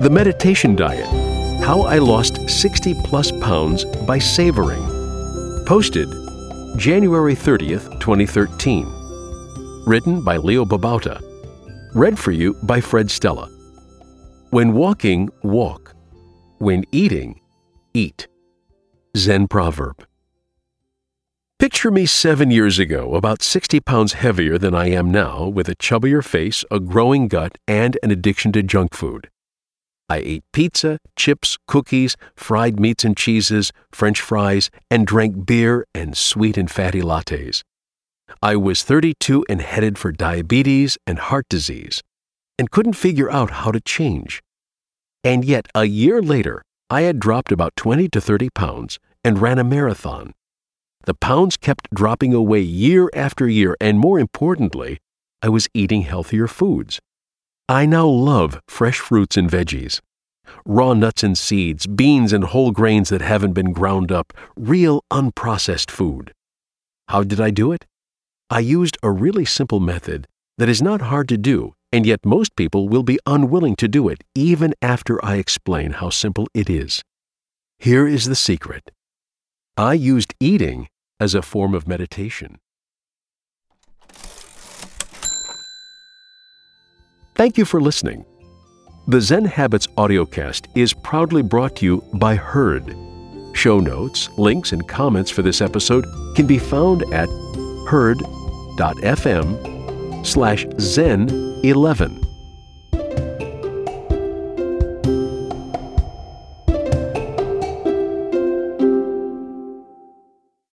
The Meditation Diet How I Lost 60 Plus Pounds by Savoring. Posted January 30th, 2013. Written by Leo Babauta. Read for you by Fred Stella. When walking, walk. When eating, eat. Zen proverb. Picture me seven years ago, about 60 pounds heavier than I am now, with a chubbier face, a growing gut, and an addiction to junk food. I ate pizza, chips, cookies, fried meats and cheeses, french fries, and drank beer and sweet and fatty lattes. I was 32 and headed for diabetes and heart disease, and couldn't figure out how to change. And yet, a year later, I had dropped about 20 to 30 pounds and ran a marathon. The pounds kept dropping away year after year, and more importantly, I was eating healthier foods. I now love fresh fruits and veggies, raw nuts and seeds, beans and whole grains that haven't been ground up, real unprocessed food. How did I do it? I used a really simple method that is not hard to do, and yet most people will be unwilling to do it even after I explain how simple it is. Here is the secret I used eating as a form of meditation. Thank you for listening. The Zen Habits audiocast is proudly brought to you by Heard. Show notes, links, and comments for this episode can be found at heard.fm slash zen 11.